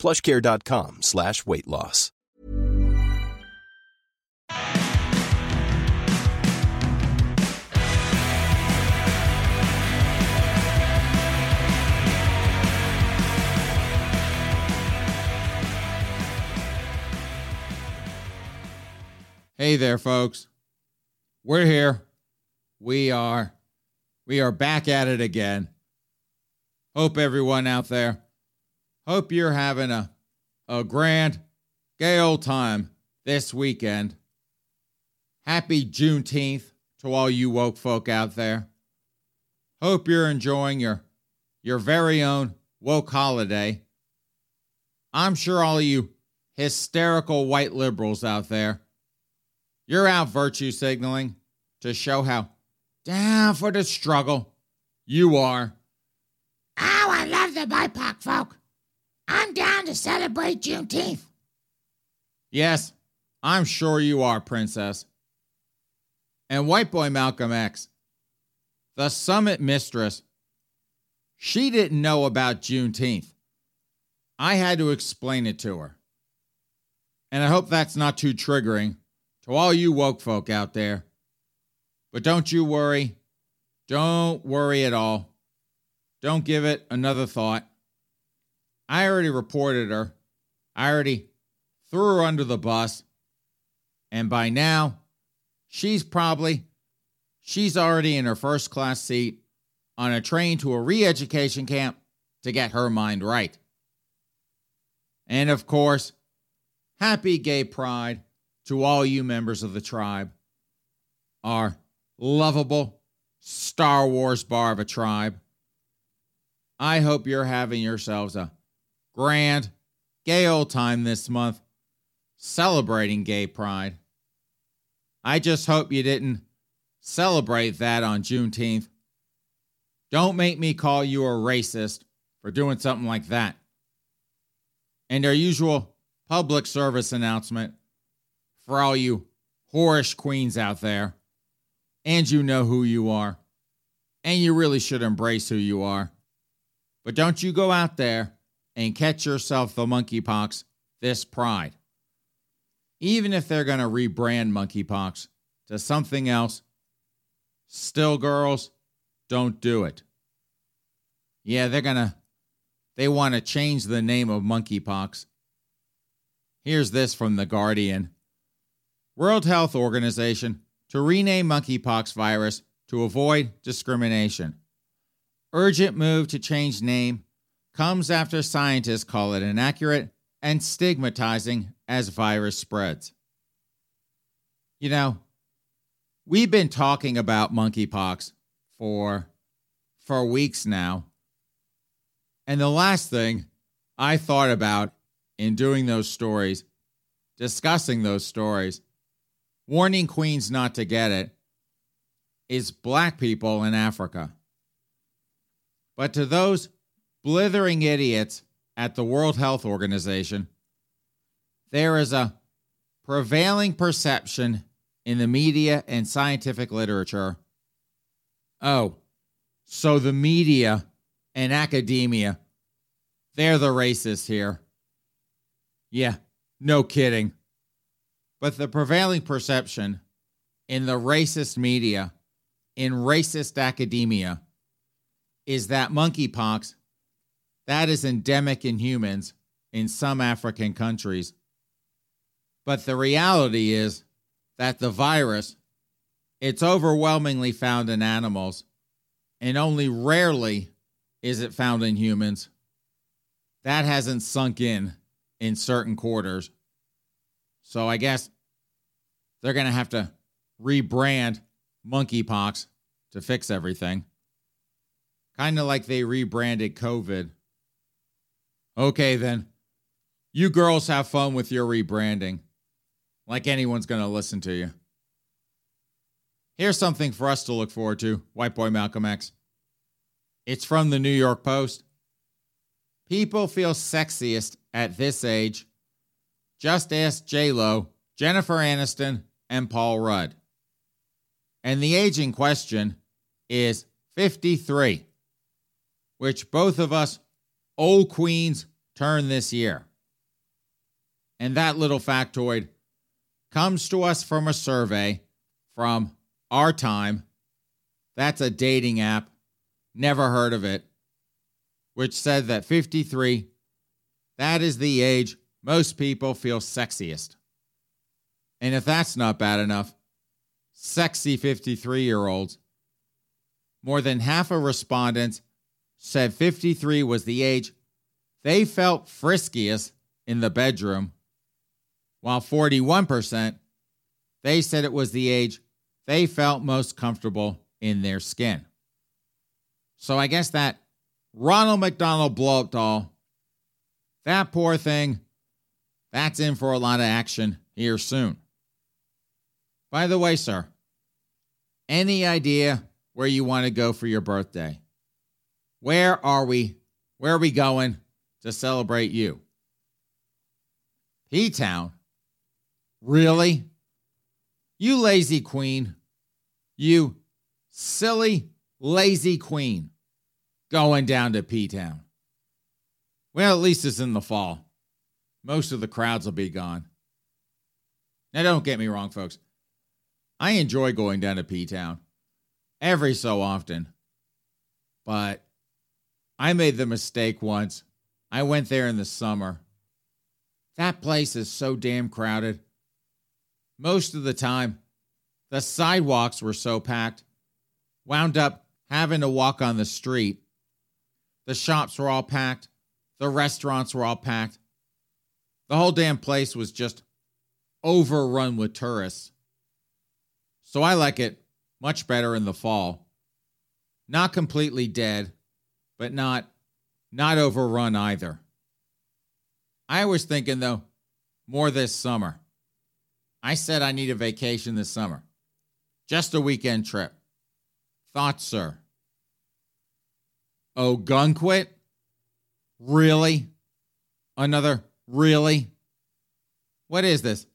plushcare.com slash weight loss. Hey there, folks. We're here. We are we are back at it again. Hope everyone out there. Hope you're having a a grand, gay old time this weekend. Happy Juneteenth to all you woke folk out there. Hope you're enjoying your your very own woke holiday. I'm sure all you hysterical white liberals out there you're out virtue signaling to show how down for the struggle you are. Oh, I love the BIPOC folk. I'm down to celebrate Juneteenth. Yes, I'm sure you are, Princess. And White Boy Malcolm X, the summit mistress, she didn't know about Juneteenth. I had to explain it to her. And I hope that's not too triggering to all you woke folk out there. But don't you worry. Don't worry at all. Don't give it another thought. I already reported her. I already threw her under the bus. And by now, she's probably she's already in her first class seat on a train to a re-education camp to get her mind right. And of course, happy gay pride to all you members of the tribe, our lovable Star Wars bar of a tribe. I hope you're having yourselves a grand, gay old time this month celebrating gay pride. I just hope you didn't celebrate that on Juneteenth. Don't make me call you a racist for doing something like that. And our usual public service announcement for all you whorish queens out there. And you know who you are. And you really should embrace who you are. But don't you go out there and catch yourself the monkeypox this pride. Even if they're going to rebrand monkeypox to something else, still, girls, don't do it. Yeah, they're going to, they want to change the name of monkeypox. Here's this from The Guardian. World Health Organization to rename monkeypox virus to avoid discrimination. Urgent move to change name comes after scientists call it inaccurate and stigmatizing as virus spreads. You know, we've been talking about monkeypox for for weeks now. And the last thing I thought about in doing those stories, discussing those stories, warning queens not to get it is black people in Africa. But to those blithering idiots at the World Health Organization, there is a prevailing perception in the media and scientific literature. Oh, so the media and academia, they're the racists here. Yeah, no kidding. But the prevailing perception in the racist media, in racist academia, is that monkeypox that is endemic in humans in some African countries. But the reality is that the virus it's overwhelmingly found in animals and only rarely is it found in humans. That hasn't sunk in in certain quarters. So I guess they're going to have to rebrand monkeypox to fix everything. Kind of like they rebranded COVID. Okay, then. You girls have fun with your rebranding, like anyone's going to listen to you. Here's something for us to look forward to, White Boy Malcolm X. It's from the New York Post. People feel sexiest at this age. Just ask J Lo, Jennifer Aniston, and Paul Rudd. And the age in question is 53, which both of us old queens turn this year. And that little factoid comes to us from a survey from Our Time. That's a dating app. Never heard of it. Which said that 53, that is the age most people feel sexiest. And if that's not bad enough, sexy 53 year olds, more than half of respondents said 53 was the age they felt friskiest in the bedroom, while 41% they said it was the age they felt most comfortable in their skin. So I guess that Ronald McDonald blow up doll, that poor thing, that's in for a lot of action here soon. By the way, sir, any idea where you want to go for your birthday? Where are we? Where are we going to celebrate you? P Town? Really? You lazy queen. You silly, lazy queen. Going down to P Town. Well, at least it's in the fall. Most of the crowds will be gone. Now, don't get me wrong, folks. I enjoy going down to P Town every so often. But I made the mistake once. I went there in the summer. That place is so damn crowded. Most of the time, the sidewalks were so packed, wound up having to walk on the street. The shops were all packed, the restaurants were all packed. The whole damn place was just overrun with tourists. So I like it much better in the fall. Not completely dead, but not not overrun either. I was thinking though, more this summer. I said I need a vacation this summer. Just a weekend trip. Thoughts, sir? Oh, Gunquit? Really? Another really? What is this?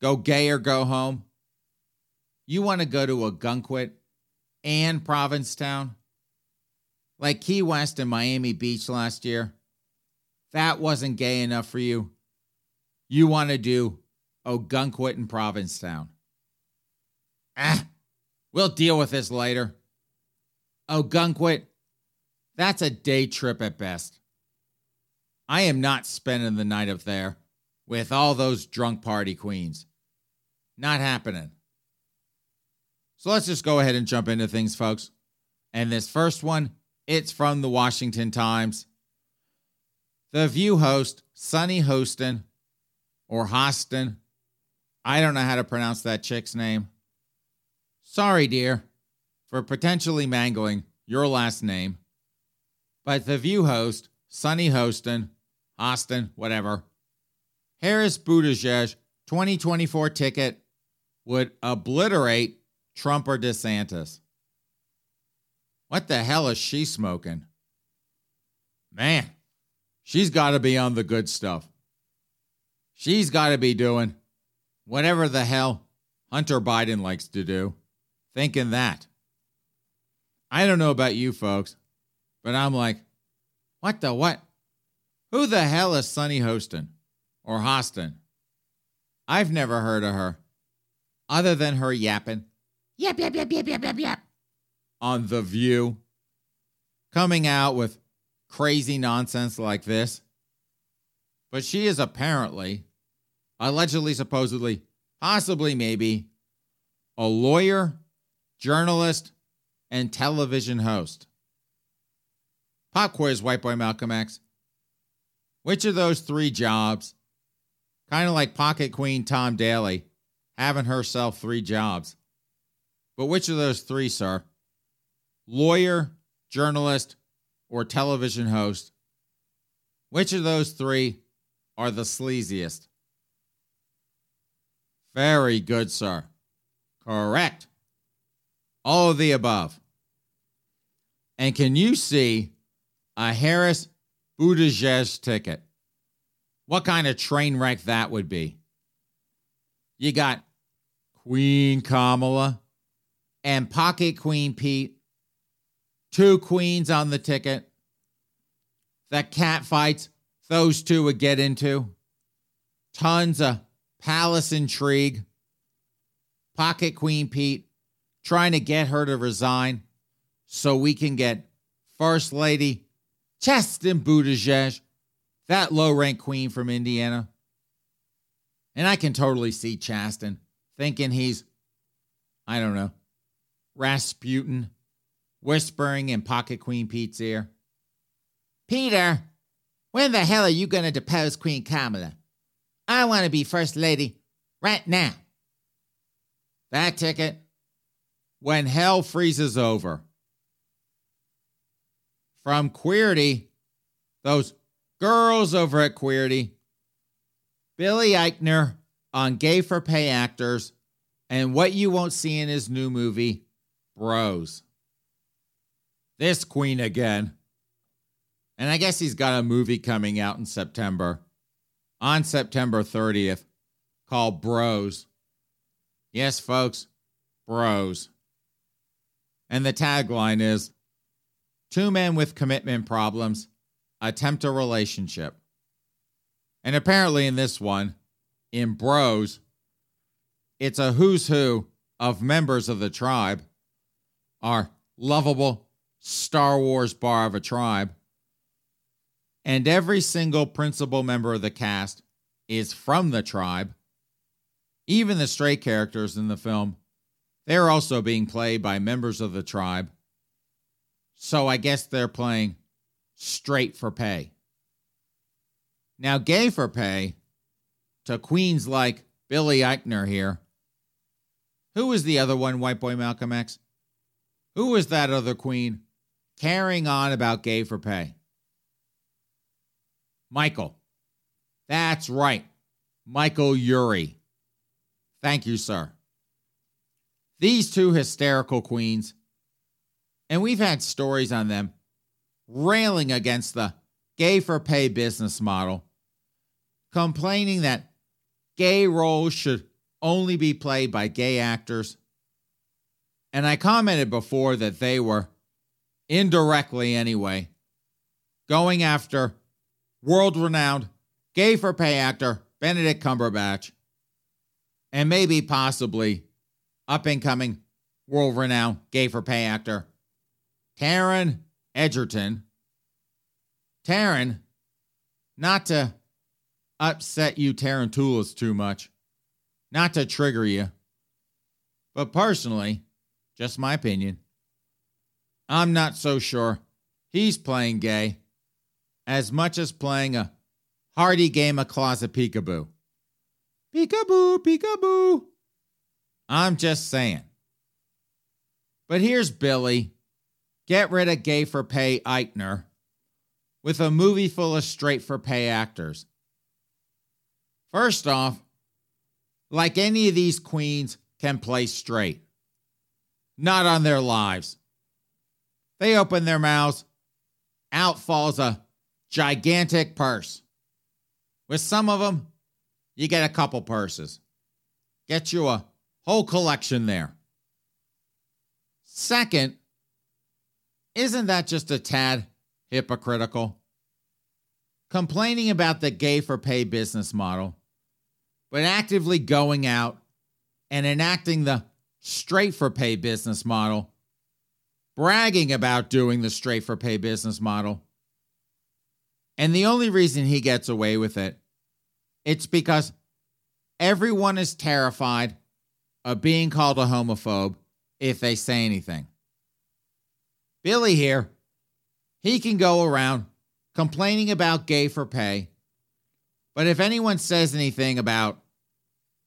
Go gay or go home? You want to go to Ogunquit and Provincetown? Like Key West and Miami Beach last year? That wasn't gay enough for you. You want to do Ogunquit and Provincetown. Ah, we'll deal with this later. Ogunquit, that's a day trip at best. I am not spending the night up there with all those drunk party queens. Not happening. So let's just go ahead and jump into things, folks. And this first one, it's from the Washington Times. The View host, Sunny Hostin, or Hostin, I don't know how to pronounce that chick's name. Sorry, dear, for potentially mangling your last name. But the View host, Sunny Hostin, Hostin, whatever, Harris Buttigieg 2024 ticket would obliterate Trump or DeSantis? What the hell is she smoking? Man, she's got to be on the good stuff. She's got to be doing whatever the hell Hunter Biden likes to do, thinking that. I don't know about you folks, but I'm like, what the what? Who the hell is Sunny Hostin or Hostin? I've never heard of her, other than her yapping Yep, yep, yep, yep, yep, yep, yep. On The View, coming out with crazy nonsense like this. But she is apparently, allegedly, supposedly, possibly, maybe, a lawyer, journalist, and television host. Pop quiz, White Boy Malcolm X. Which of those three jobs, kind of like Pocket Queen Tom Daly, having herself three jobs, but which of those three, sir? Lawyer, journalist, or television host? Which of those three are the sleaziest. Very good, sir. Correct. All of the above. And can you see a Harris Buttigieg ticket? What kind of train wreck that would be? You got Queen Kamala and Pocket Queen Pete, two queens on the ticket. The cat fights those two would get into. Tons of palace intrigue. Pocket Queen Pete trying to get her to resign so we can get First Lady Chasten Buttigieg, that low rank queen from Indiana. And I can totally see Chasten thinking he's, I don't know, Rasputin, whispering in Pocket Queen Pete's ear. Peter, when the hell are you going to depose Queen Kamala? I want to be First Lady right now. That ticket, when hell freezes over. From Queerty, those girls over at Queerty, Billy Eichner on Gay for Pay Actors, and what you won't see in his new movie, Bros. This queen again. And I guess he's got a movie coming out in September, on September 30th, called Bros. Yes, folks, Bros. And the tagline is Two men with commitment problems attempt a relationship. And apparently, in this one, in Bros, it's a who's who of members of the tribe, are lovable Star Wars bar of a tribe. And every single principal member of the cast is from the tribe. Even the straight characters in the film, they're also being played by members of the tribe. So I guess they're playing straight for pay. Now, gay for pay to queens like Billy Eichner here. Who was the other one, White Boy Malcolm X? Who was that other queen carrying on about gay for pay? Michael. That's right. Michael Urie. Thank you, sir. These two hysterical queens, and we've had stories on them railing against the gay for pay business model, complaining that gay roles should only be played by gay actors. And I commented before that they were, indirectly anyway, going after world renowned gay for pay actor Benedict Cumberbatch and maybe possibly up and coming world renowned gay for pay actor Taron Egerton. Taron, not to upset you Tarantulas too much, not to trigger you, but personally, just my opinion, I'm not so sure he's playing gay as much as playing a hearty game of closet peekaboo. Peekaboo, peekaboo. I'm just saying. But here's Billy Get rid of gay for pay Eichner with a movie full of straight for pay actors. First off, like any of these queens can play straight, not on their lives. They open their mouths, out falls a gigantic purse. With some of them, you get a couple purses. Get you a whole collection there. Second, isn't that just a tad hypocritical? Complaining about the gay for pay business model, but actively going out and enacting the straight for pay business model, bragging about doing the straight for pay business model. And the only reason he gets away with it, it's because everyone is terrified of being called a homophobe if they say anything. Billy here, he can go around complaining about gay for pay. But if anyone says anything about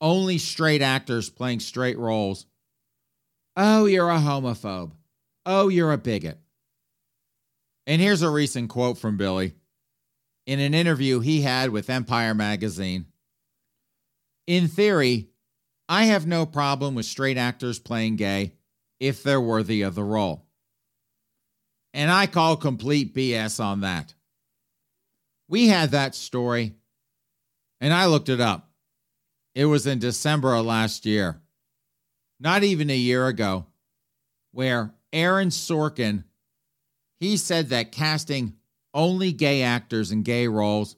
only straight actors playing straight roles, oh, you're a homophobe. Oh, you're a bigot. And here's a recent quote from Billy in an interview he had with Empire magazine. In theory, I have no problem with straight actors playing gay if they're worthy of the role. And I call complete BS on that. We had that story, and I looked it up. It was in December of last year, not even a year ago, where Aaron Sorkin he said that casting only gay actors in gay roles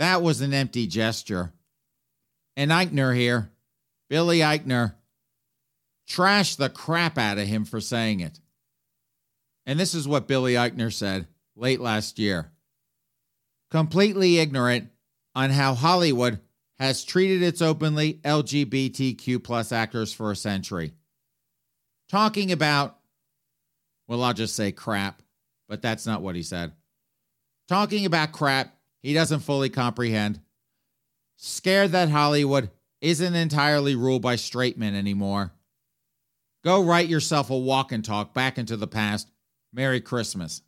that was an empty gesture. And Eichner here, Billy Eichner, trashed the crap out of him for saying it. And this is what Billy Eichner said late last year. Completely ignorant on how Hollywood has treated its openly LGBTQ plus actors for a century. Talking about, well, I'll just say crap, but that's not what he said. Talking about crap he doesn't fully comprehend. Scared that Hollywood isn't entirely ruled by straight men anymore. Go write yourself a walk and talk back into the past. Merry Christmas.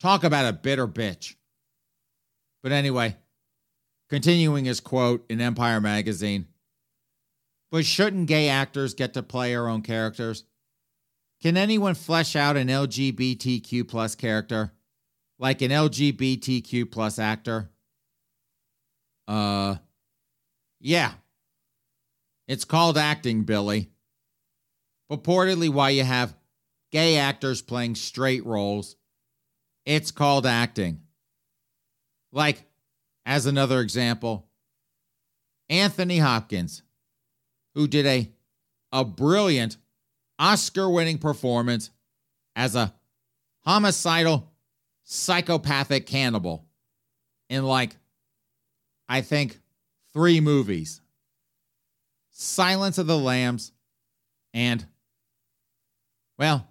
Talk about a bitter bitch. But anyway, Continuing his quote in Empire magazine But shouldn't gay actors get to play their own characters? Can anyone flesh out an LGBTQ plus character like an LGBTQ plus actor? Uh, yeah. It's called acting, Billy. Purportedly, why you have gay actors playing straight roles, it's called acting. Like, as another example, Anthony Hopkins, who did a, a brilliant Oscar winning performance as a homicidal, psychopathic cannibal in like, I think, three movies Silence of the Lambs and, well,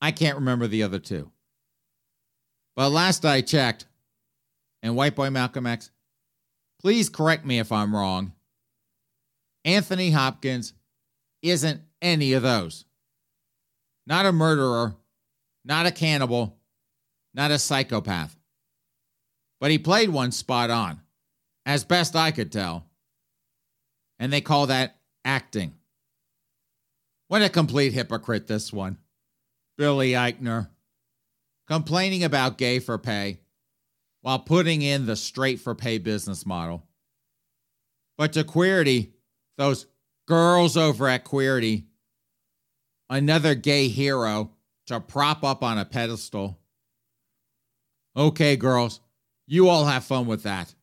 I can't remember the other two. But last I checked, and White Boy Malcolm X, please correct me if I'm wrong. Anthony Hopkins isn't any of those. Not a murderer, not a cannibal, not a psychopath. But he played one spot on, as best I could tell. And they call that acting. What a complete hypocrite, this one. Billy Eichner. Complaining about gay for pay while putting in the straight for pay business model. But to Queerty, those girls over at Queerty, another gay hero to prop up on a pedestal. Okay, girls, you all have fun with that.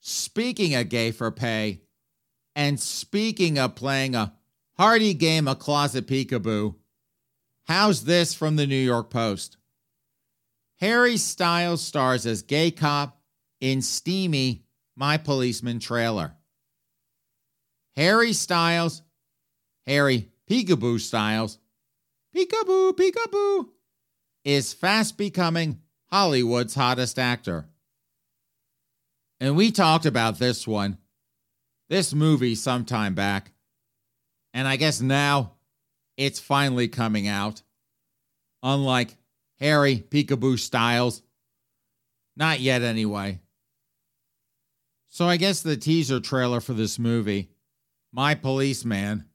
Speaking of gay for pay, and speaking of playing a hearty game of closet peekaboo, how's this from the New York Post? Harry Styles stars as gay cop in steamy My Policeman trailer. Harry Styles, Harry Peekaboo Styles, Peekaboo, Peekaboo, is fast becoming Hollywood's hottest actor. And we talked about this one, this movie, sometime back. And I guess now it's finally coming out. Unlike Harry Peekaboo Styles. Not yet, anyway. So I guess the teaser trailer for this movie, My Policeman,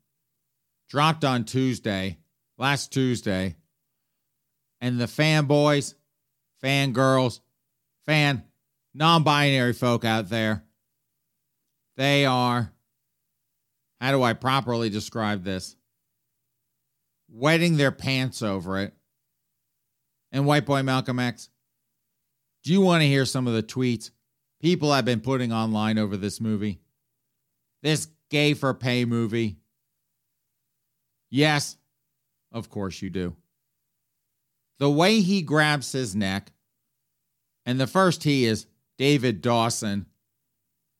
dropped on Tuesday, last Tuesday. And the fanboys, fangirls, fan non binary folk out there, they are, how do I properly describe this? Wetting their pants over it and White Boy Malcolm X. Do you want to hear some of the tweets people have been putting online over this movie? This gay for pay movie? Yes, of course you do. The way he grabs his neck, and the first he is David Dawson.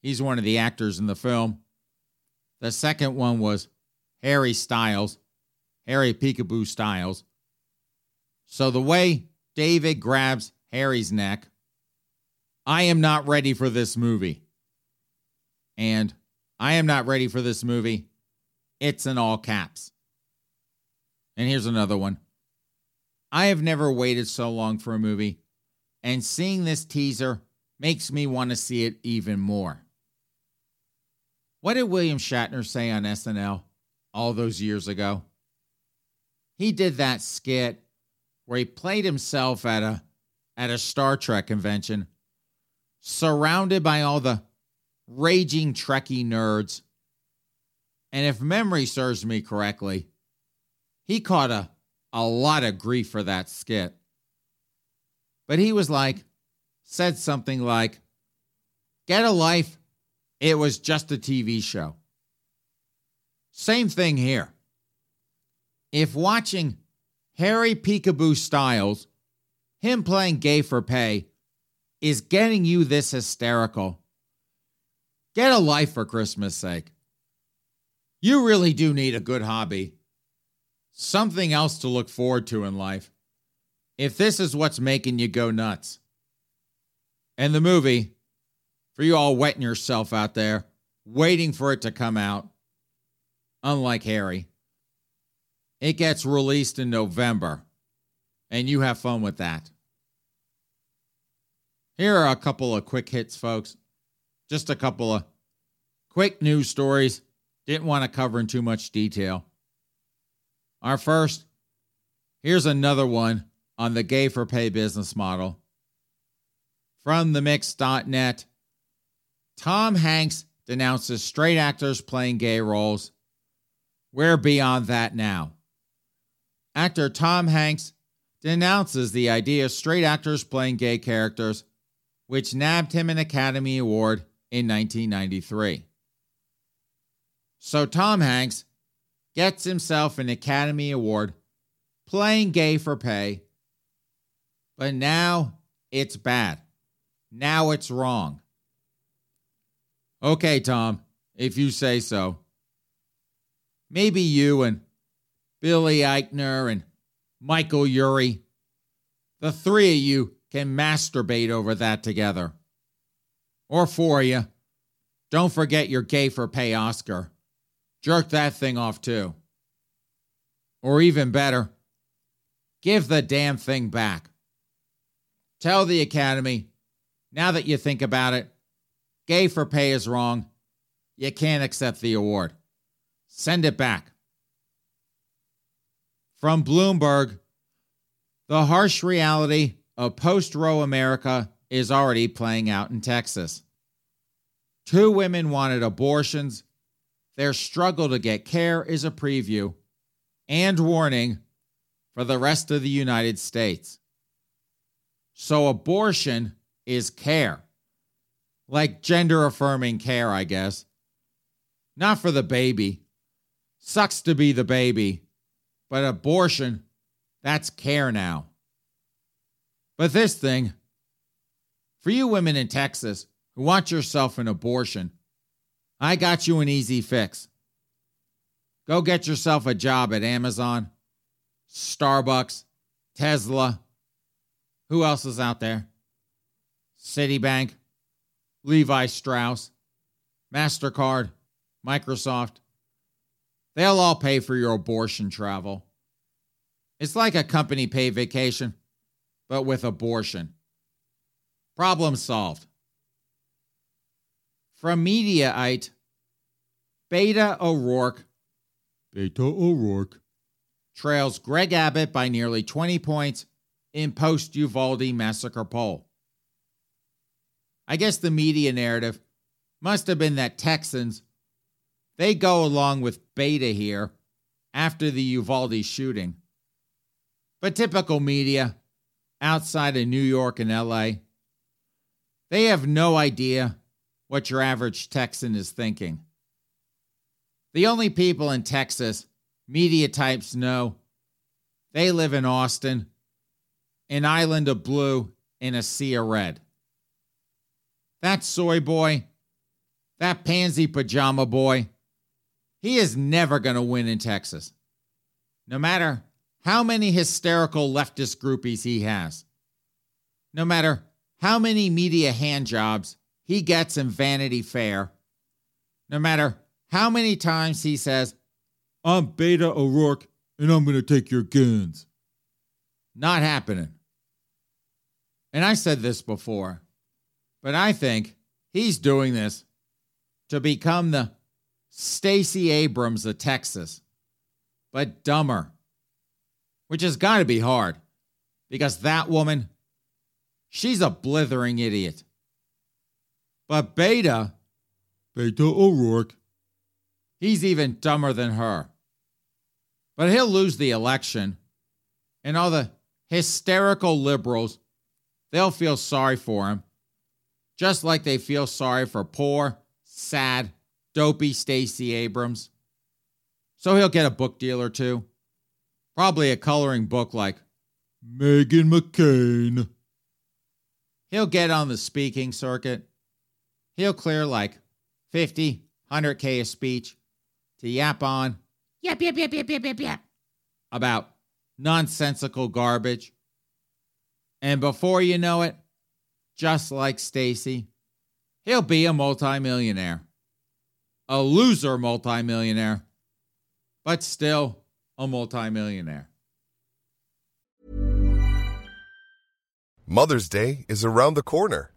He's one of the actors in the film. The second one was Harry Styles, Harry Peekaboo Styles. So the way David grabs Harry's neck, I am not ready for this movie. And I am not ready for this movie. It's in all caps. And here's another one. I have never waited so long for a movie and seeing this teaser makes me want to see it even more. What did William Shatner say on SNL all those years ago? He did that skit where he played himself at a at a Star Trek convention, surrounded by all the raging Trekkie nerds. And if memory serves me correctly, he caught a, a lot of grief for that skit. But he was like, said something like, Get a life. It was just a TV show. Same thing here. If watching Harry Peekaboo Styles, him playing gay for pay, is getting you this hysterical, get a life for Christmas' sake. You really do need a good hobby, something else to look forward to in life if this is what's making you go nuts. And the movie, for you all wetting yourself out there, waiting for it to come out, unlike Harry, it gets released in November, and you have fun with that. Here are a couple of quick hits, folks. Just a couple of quick news stories. Didn't want to cover in too much detail. Our first, here's another one on the gay for pay business model. From the mix.net, Tom Hanks denounces straight actors playing gay roles. We're beyond that now. Actor Tom Hanks denounces the idea of straight actors playing gay characters, which nabbed him an Academy Award in 1993. So Tom Hanks gets himself an Academy Award playing gay for pay but now it's bad. Now it's wrong. Okay, Tom, if you say so. Maybe you and Billy Eichner and Michael Urie, the three of you can masturbate over that together. Or four of you. Don't forget your gay for pay Oscar. Jerk that thing off too. Or even better, give the damn thing back. Tell the Academy, now that you think about it, gay for pay is wrong. You can't accept the award. Send it back. From Bloomberg, the harsh reality of post Roe America is already playing out in Texas. Two women wanted abortions. Their struggle to get care is a preview and warning for the rest of the United States. So abortion is care. Like gender affirming care, I guess. Not for the baby. Sucks to be the baby. But abortion, that's care now. But this thing, for you women in Texas who want yourself an abortion, I got you an easy fix. Go get yourself a job at Amazon, Starbucks, Tesla, who else is out there? Citibank, Levi Strauss, MasterCard, Microsoft. They'll all pay for your abortion travel. It's like a company paid vacation, but with abortion. Problem solved. From Mediaite, Beta O'Rourke. Beta O'Rourke. Trails Greg Abbott by nearly 20 points in post Uvalde massacre poll. I guess the media narrative must have been that Texans they go along with Beta here after the Uvalde shooting. But typical media outside of New York and LA, they have no idea what your average Texan is thinking. The only people in Texas media types know they live in Austin an island of blue, in a sea of red. That soy boy, that pansy pajama boy, he is never going to win in Texas. No matter how many hysterical leftist groupies he has, no matter how many media handjobs he gets in Vanity Fair, no matter how many times he says, I'm Beta O'Rourke and I'm going to take your guns. Not happening. And I said this before, but I think he's doing this to become the Stacey Abrams of Texas, but dumber, which has got to be hard because that woman, she's a blithering idiot. But Beta, Beta O'Rourke, he's even dumber than her. But he'll lose the election, and all the hysterical liberals, they'll feel sorry for him, just like they feel sorry for poor, sad, dopey Stacey Abrams. So he'll get a book deal or two. Probably a coloring book like Meghan McCain. He'll get on the speaking circuit. He'll clear like 50, 100K a speech to yap on Yep, yep, yep, yep, yep, yep, yep. about nonsensical garbage. And before you know it, just like Stacey, he'll be a multimillionaire. A loser multimillionaire, but still a multimillionaire. Mother's Day is around the corner.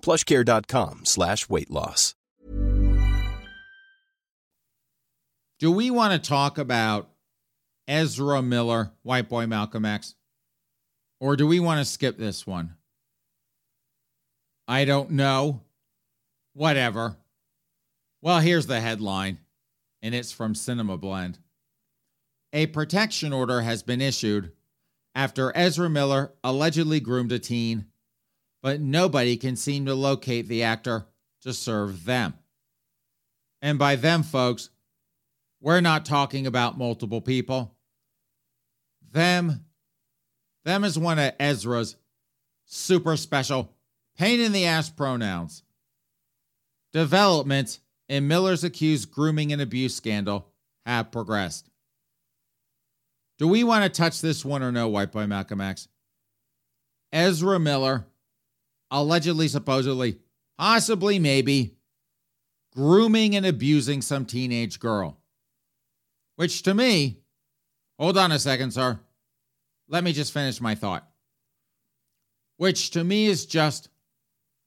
plushcare.com slash weight loss. Do we want to talk about Ezra Miller, White Boy Malcolm X? Or do we want to skip this one? I don't know. Whatever. Well, here's the headline, and it's from Cinema Blend. A protection order has been issued after Ezra Miller allegedly groomed a teen, but nobody can seem to locate the actor to serve them. And by them, folks, we're not talking about multiple people. Them, them is one of Ezra's super special pain in the ass pronouns. Developments in Miller's accused grooming and abuse scandal have progressed. Do we want to touch this one or no, White Boy Malcolm X? Ezra Miller, allegedly, supposedly, possibly, maybe, grooming and abusing some teenage girl. Which to me, hold on a second, sir. Let me just finish my thought. Which to me is just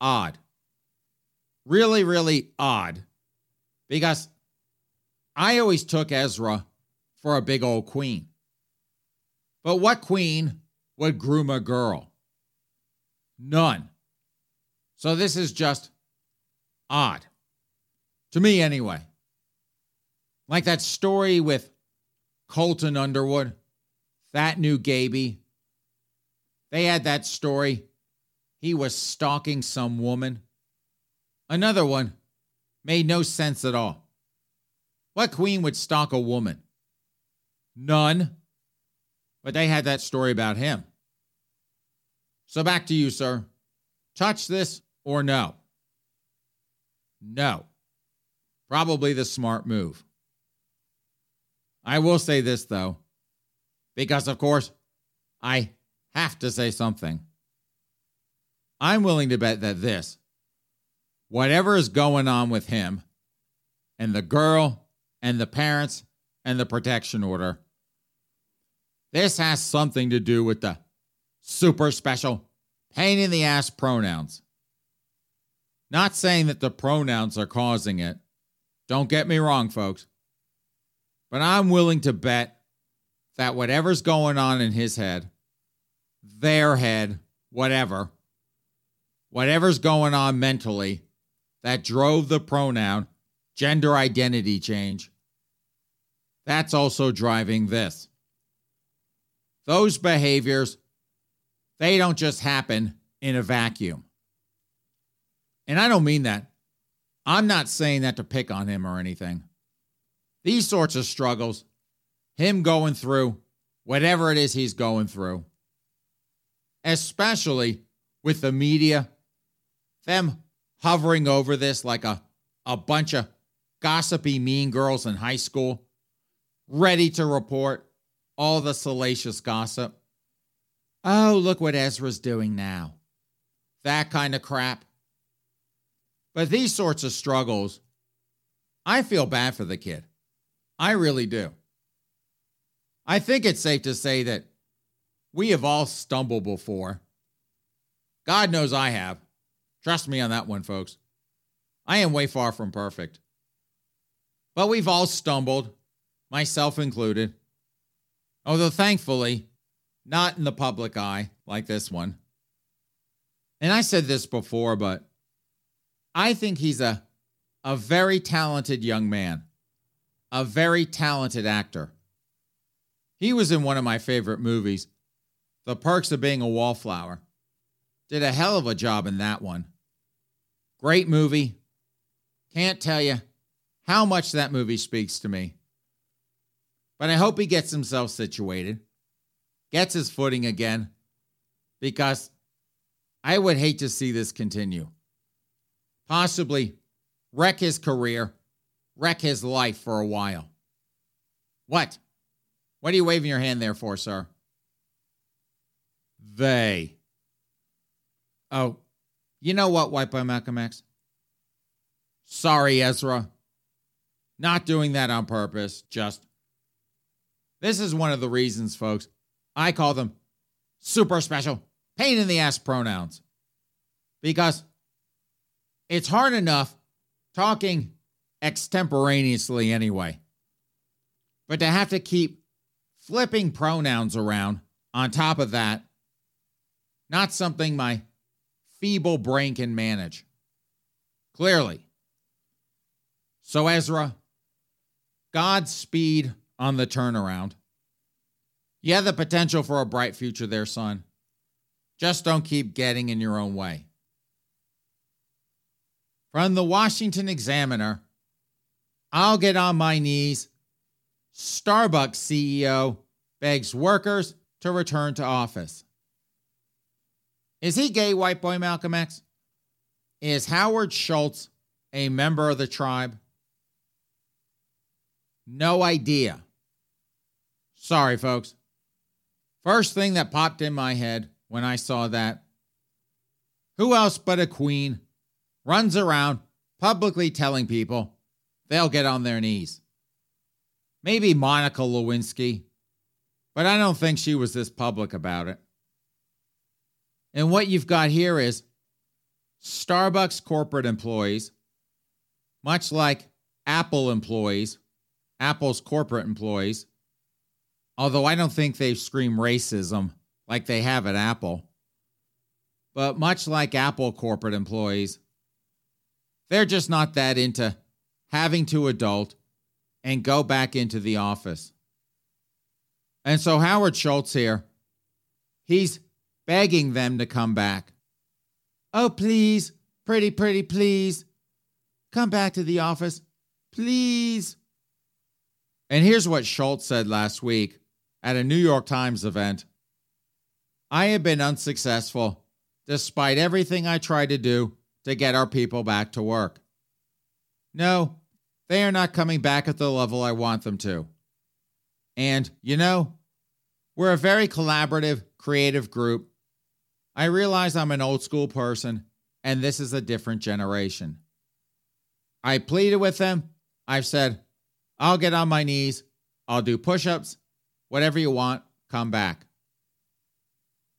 odd. Really, really odd. Because I always took Ezra for a big old queen. But what queen would groom a girl? None. So this is just odd. To me, anyway. Like that story with Colton Underwood, that new Gaby. They had that story. He was stalking some woman. Another one made no sense at all. What queen would stalk a woman? None. But they had that story about him. So back to you, sir. Touch this or no? No. Probably the smart move. I will say this, though, because of course, I have to say something. I'm willing to bet that this, whatever is going on with him and the girl and the parents and the protection order, this has something to do with the super special pain in the ass pronouns. Not saying that the pronouns are causing it. Don't get me wrong, folks. But I'm willing to bet that whatever's going on in his head, their head, whatever, whatever's going on mentally, that drove the pronoun gender identity change, that's also driving this. Those behaviors, they don't just happen in a vacuum. And I don't mean that. I'm not saying that to pick on him or anything. These sorts of struggles, him going through whatever it is he's going through, especially with the media, them hovering over this like a, a bunch of gossipy mean girls in high school, ready to report all the salacious gossip. Oh, look what Ezra's doing now. That kind of crap. But these sorts of struggles, I feel bad for the kid. I really do. I think it's safe to say that we have all stumbled before. God knows I have. Trust me on that one, folks. I am way far from perfect. But we've all stumbled, myself included. Although thankfully, not in the public eye like this one. And I said this before, but I think he's a, a very talented young man, a very talented actor. He was in one of my favorite movies, The Perks of Being a Wallflower. Did a hell of a job in that one. Great movie. Can't tell you how much that movie speaks to me. But I hope he gets himself situated, gets his footing again, because I would hate to see this continue. Possibly wreck his career, wreck his life for a while. What? What are you waving your hand there for, sir? They. Oh, you know what, White Boy Malcolm X? Sorry, Ezra. Not doing that on purpose, just. This is one of the reasons, folks, I call them super special, pain in the ass pronouns. Because it's hard enough talking extemporaneously anyway. But to have to keep flipping pronouns around on top of that, not something my feeble brain can manage. Clearly. So, Ezra, Godspeed on the turnaround. You have the potential for a bright future there, son. Just don't keep getting in your own way. From the Washington Examiner, I'll get on my knees. Starbucks CEO begs workers to return to office. Is he gay, white boy Malcolm X? Is Howard Schultz a member of the tribe? No idea. Sorry, folks. First thing that popped in my head when I saw that who else but a queen runs around publicly telling people they'll get on their knees? Maybe Monica Lewinsky, but I don't think she was this public about it. And what you've got here is Starbucks corporate employees, much like Apple employees, Apple's corporate employees, although I don't think they scream racism like they have at Apple. But much like Apple corporate employees, they're just not that into having to adult and go back into the office. And so Howard Schultz here, he's begging them to come back. Oh, please, pretty, pretty, please, come back to the office, please. And here's what Schultz said last week at a New York Times event I have been unsuccessful despite everything I tried to do to get our people back to work. No, they are not coming back at the level I want them to. And, you know, we're a very collaborative, creative group I realize I'm an old school person and this is a different generation. I pleaded with them. I've said, I'll get on my knees. I'll do push ups. Whatever you want, come back.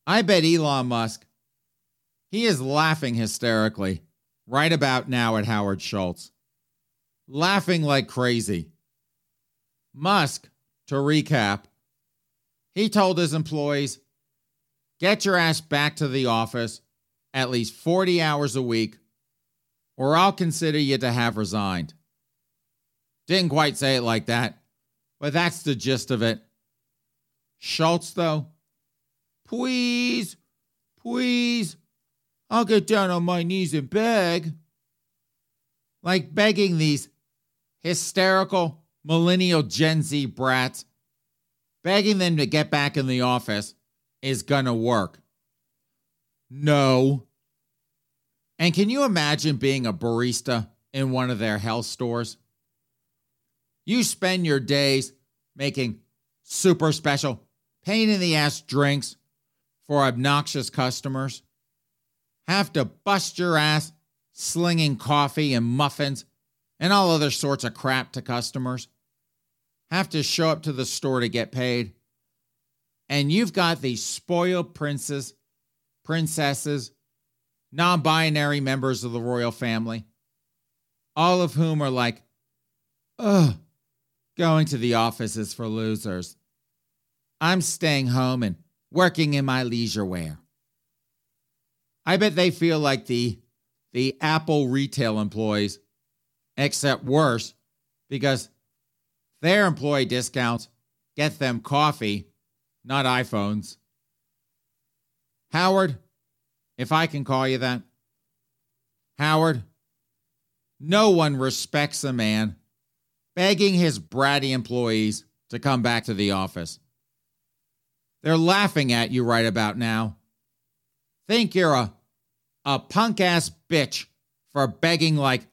I bet Elon Musk, he is laughing hysterically right about now at Howard Schultz. Laughing like crazy. Musk, to recap, he told his employees Get your ass back to the office at least 40 hours a week or I'll consider you to have resigned. Didn't quite say it like that, but that's the gist of it. Schultz, though, please, please, I'll get down on my knees and beg. Like begging these hysterical millennial Gen Z brats, begging them to get back in the office is gonna work. No. And can you imagine being a barista in one of their health stores? You spend your days making super special, pain in the ass drinks for obnoxious customers. Have to bust your ass slinging coffee and muffins and all other sorts of crap to customers. Have to show up to the store to get paid. And you've got these spoiled princes, princesses, non binary members of the royal family, all of whom are like, ugh, going to the office is for losers. I'm staying home and working in my leisure wear. I bet they feel like the the Apple retail employees, except worse, because their employee discounts get them coffee, not iPhones. Howard, if I can call you that, Howard, no one respects a man begging his bratty employees to come back to the office. They're laughing at you right about now. Think you're a, a punk ass bitch for begging like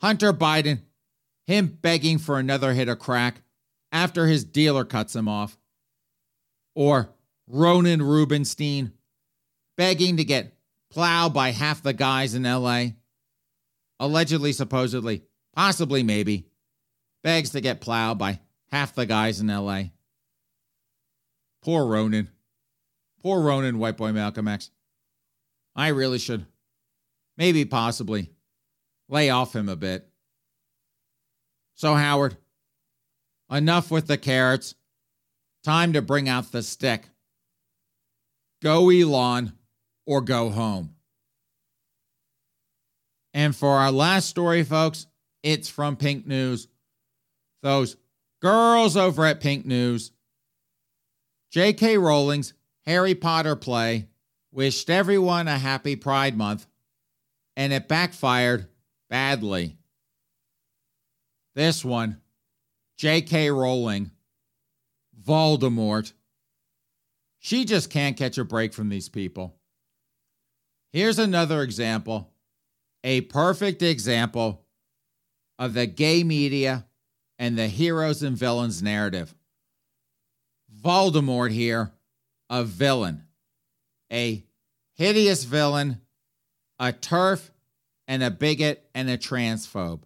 Hunter Biden, him begging for another hit of crack after his dealer cuts him off. Or Ronan Rubenstein begging to get plowed by half the guys in LA. Allegedly, supposedly, possibly, maybe begs to get plowed by half the guys in LA. Poor Ronan. Poor Ronan, white boy Malcolm X. I really should, maybe possibly, lay off him a bit. So, Howard, enough with the carrots. Time to bring out the stick. Go Elon or go home. And for our last story, folks, it's from Pink News those girls over at Pink News. J.K. Rowling's Harry Potter play wished everyone a happy Pride Month, and it backfired badly. This one, J.K. Rowling, Voldemort. She just can't catch a break from these people. Here's another example, a perfect example of the gay media and the heroes and villains narrative. Voldemort here, a villain, a hideous villain, a TERF, and a bigot and a transphobe.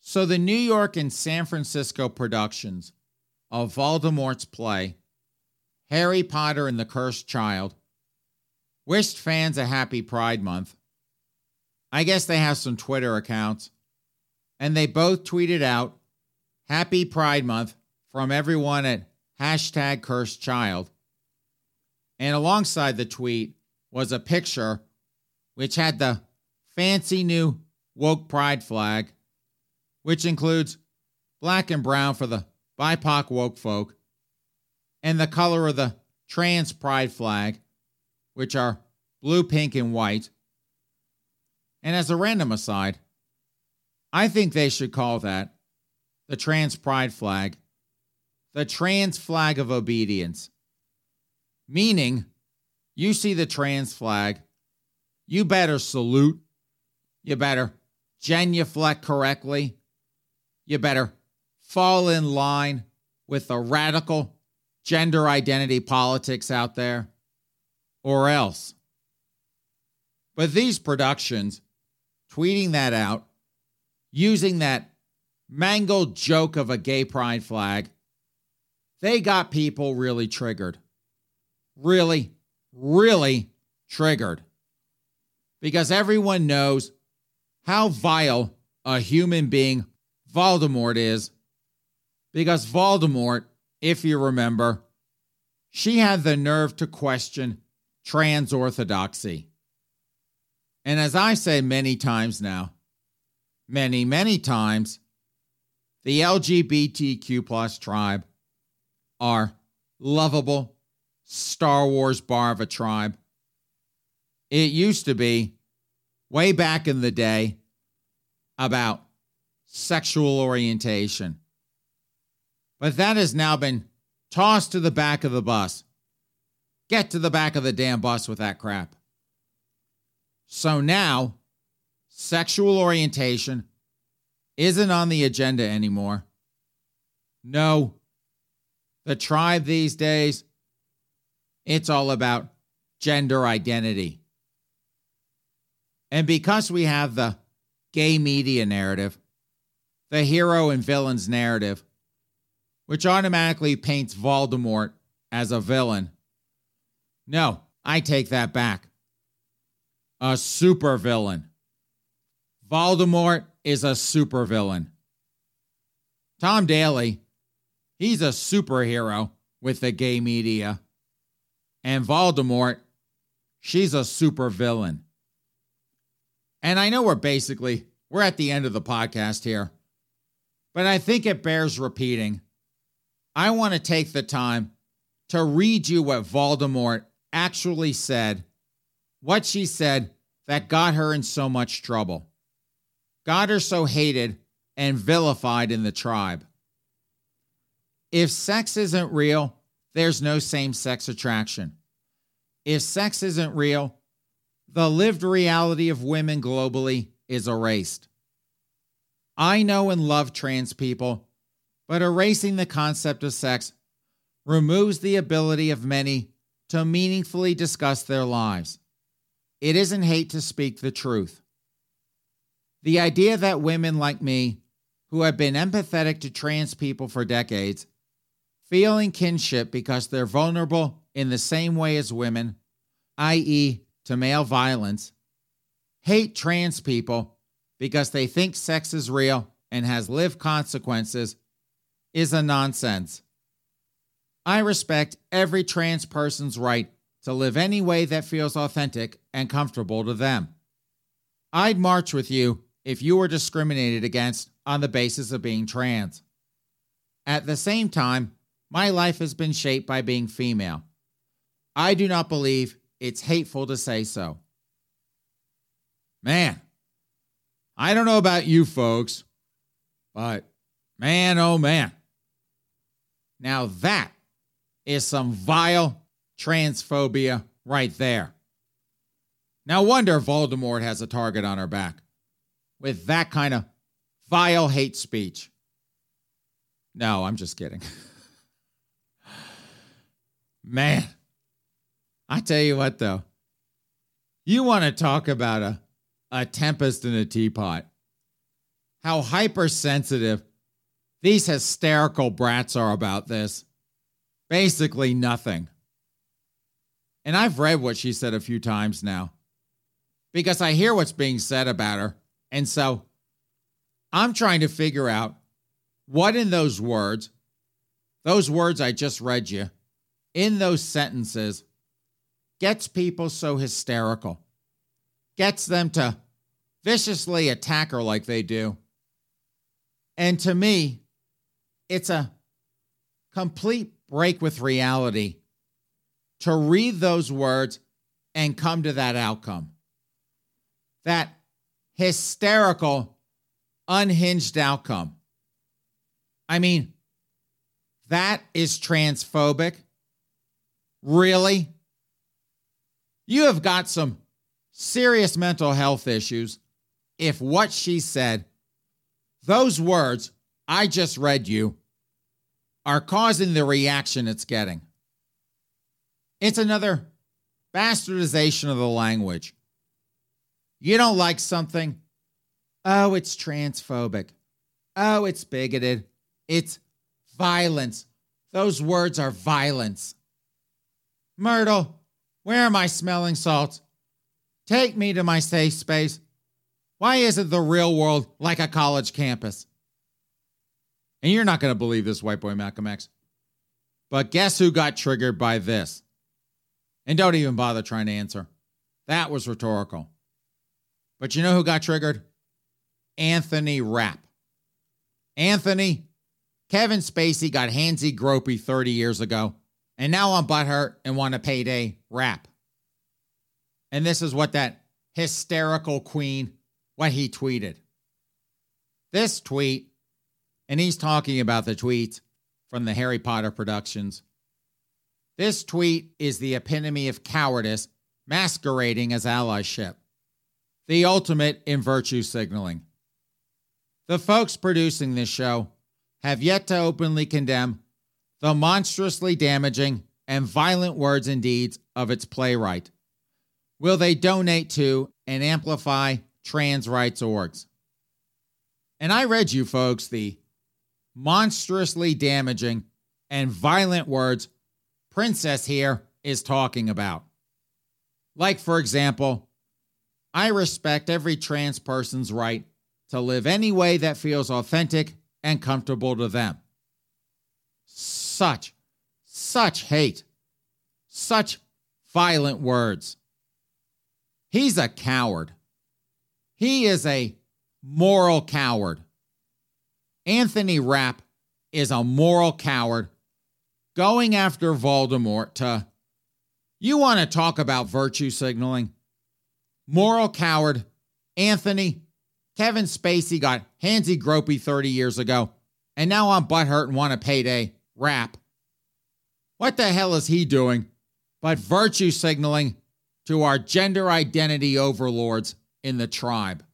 So the New York and San Francisco productions of Voldemort's play, Harry Potter and the Cursed Child, wished fans a happy Pride Month. I guess they have some Twitter accounts and they both tweeted out Happy Pride Month from everyone at hashtag cursed child. And alongside the tweet was a picture which had the fancy new woke pride flag, which includes black and brown for the BIPOC woke folk, and the color of the trans pride flag, which are blue, pink, and white. And as a random aside, I think they should call that the trans pride flag, the trans flag of obedience. Meaning, you see the trans flag, you better salute, you better genuflect correctly, you better fall in line with the radical gender identity politics out there, or else. But these productions, tweeting that out, using that mangled joke of a gay pride flag, they got people really triggered. Really, really triggered. Because everyone knows how vile a human being Voldemort is. Because Voldemort, if you remember, she had the nerve to question trans orthodoxy. And as I say many times now, many, many times, the LGBTQ plus tribe are lovable Star Wars bar of a tribe. It used to be way back in the day about sexual orientation. But that has now been tossed to the back of the bus. Get to the back of the damn bus with that crap. So now, sexual orientation isn't on the agenda anymore. No, the tribe these days, it's all about gender identity. And because we have the gay media narrative, the hero and villains narrative, which automatically paints Voldemort as a villain. No, I take that back. A supervillain. Voldemort is a supervillain. Tom Daley, he's a superhero with the gay media. And Voldemort, she's a super villain. And I know we're basically we're at the end of the podcast here. But I think it bears repeating. I want to take the time to read you what Voldemort actually said, what she said that got her in so much trouble got her so hated and vilified in the tribe. If sex isn't real, there's no same sex attraction. If sex isn't real, the lived reality of women globally is erased. I know and love trans people, but erasing the concept of sex removes the ability of many to meaningfully discuss their lives. It isn't hate to speak the truth. The idea that women like me, who have been empathetic to trans people for decades, feeling kinship because they're vulnerable in the same way as women, i.e., to male violence, hate trans people because they think sex is real and has lived consequences, is a nonsense. I respect every trans person's right to live any way that feels authentic and comfortable to them. I'd march with you if you were discriminated against on the basis of being trans. At the same time, my life has been shaped by being female. I do not believe it's hateful to say so. Man, I don't know about you folks, but man, oh man. Now that is some vile transphobia right there. No wonder Voldemort has a target on her back with that kind of vile hate speech. No, I'm just kidding. Man, I tell you what, though, you want to talk about a, a tempest in a teapot. How hypersensitive these hysterical brats are about this. Basically, nothing. And I've read what she said a few times now because I hear what's being said about her and so I'm trying to figure out what in those words, those words I just read you, in those sentences, gets people so hysterical, gets them to viciously attack her like they do. And to me, it's a complete break with reality to read those words and come to that outcome. That hysterical, unhinged outcome. I mean, that is transphobic. Really? You have got some serious mental health issues if what she said, those words I just read you, are causing the reaction it's getting. It's another bastardization of the language. You don't like something? Oh, it's transphobic. Oh, it's bigoted. It's violence. Those words are violence. Myrtle, where are my smelling salts? Take me to my safe space. Why isn't the real world like a college campus? And you're not going to believe this, white boy Malcolm X. But guess who got triggered by this? And don't even bother trying to answer. That was rhetorical. But you know who got triggered? Anthony Rapp. Anthony, Kevin Spacey got handsy gropey 30 years ago, and now I'm butthurt and want a payday Rapp. And this is what that hysterical queen, what he tweeted. This tweet, and he's talking about the tweet from the Harry Potter productions. This tweet is the epitome of cowardice masquerading as allyship, the ultimate in virtue signaling. The folks producing this show have yet to openly condemn the monstrously damaging and violent words and deeds of its playwright. Will they donate to and amplify trans rights orgs? And I read you folks the monstrously damaging and violent words Princess here is talking about. Like, for example, I respect every trans person's right to live any way that feels authentic and comfortable to them. Such, such hate, such violent words. He's a coward. He is a moral coward. Anthony Rapp is a moral coward going after Voldemort to. You want to talk about virtue signaling? Moral coward, Anthony, Kevin Spacey got handsy gropey 30 years ago, and now I'm butthurt and want a payday. Rapp. What the hell is he doing but virtue signaling to our gender identity overlords in the tribe?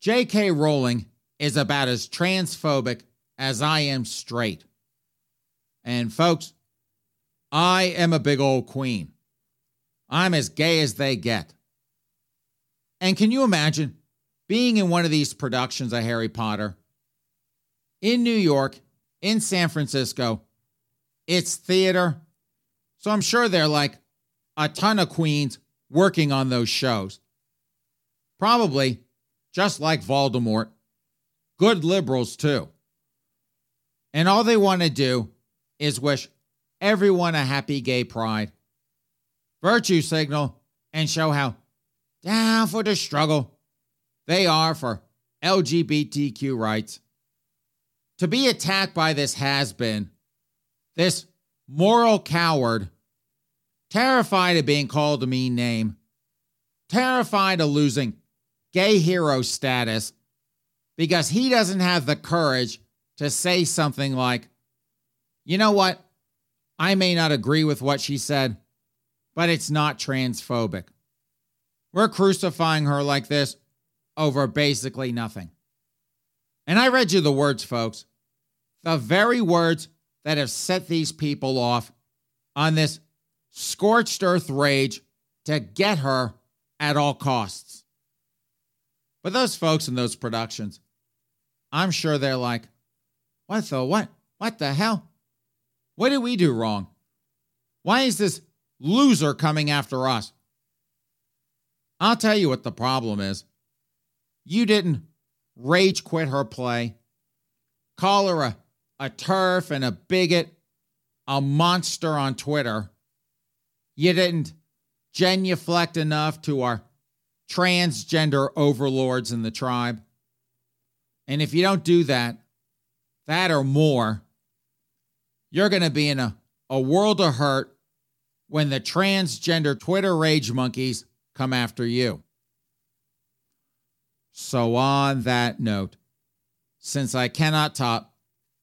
J.K. Rowling is about as transphobic as I am straight. And folks, I am a big old queen. I'm as gay as they get. And can you imagine being in one of these productions of Harry Potter in New York, in San Francisco? It's theater. So I'm sure there are like a ton of queens working on those shows. Probably just like Voldemort, good liberals too. And all they want to do is wish everyone a happy gay pride, virtue signal, and show how down for the struggle they are for LGBTQ rights. To be attacked by this has been, this moral coward, terrified of being called a mean name, terrified of losing gay hero status because he doesn't have the courage to say something like, you know what? I may not agree with what she said, but it's not transphobic. We're crucifying her like this over basically nothing. And I read you the words, folks. The very words that have set these people off on this scorched earth rage to get her at all costs. But those folks in those productions, I'm sure they're like, what the what? What the hell? What did we do wrong? Why is this loser coming after us? I'll tell you what the problem is. You didn't rage quit her play, call her a, a TERF and a bigot, a monster on Twitter. You didn't genuflect enough to our transgender overlords in the tribe. And if you don't do that, that or more, you're going to be in a, a world of hurt when the transgender Twitter rage monkeys come after you. So, on that note, since I cannot top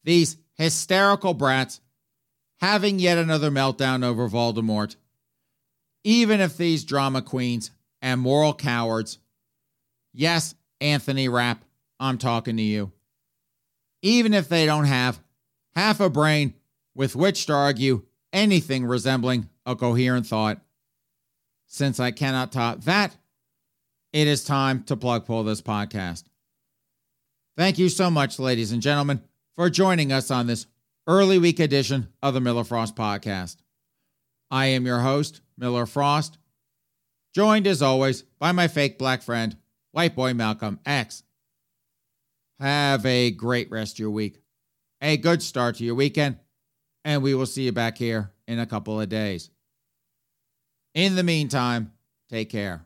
these hysterical brats having yet another meltdown over Voldemort, even if these drama queens and moral cowards, yes, Anthony Rapp, I'm talking to you, even if they don't have half a brain with which to argue anything resembling a coherent thought. Since I cannot top that, it is time to plug pull this podcast. Thank you so much, ladies and gentlemen, for joining us on this early week edition of the Miller Frost Podcast. I am your host, Miller Frost, joined as always by my fake black friend, White Boy Malcolm X. Have a great rest of your week, a good start to your weekend, and we will see you back here in a couple of days. In the meantime, take care.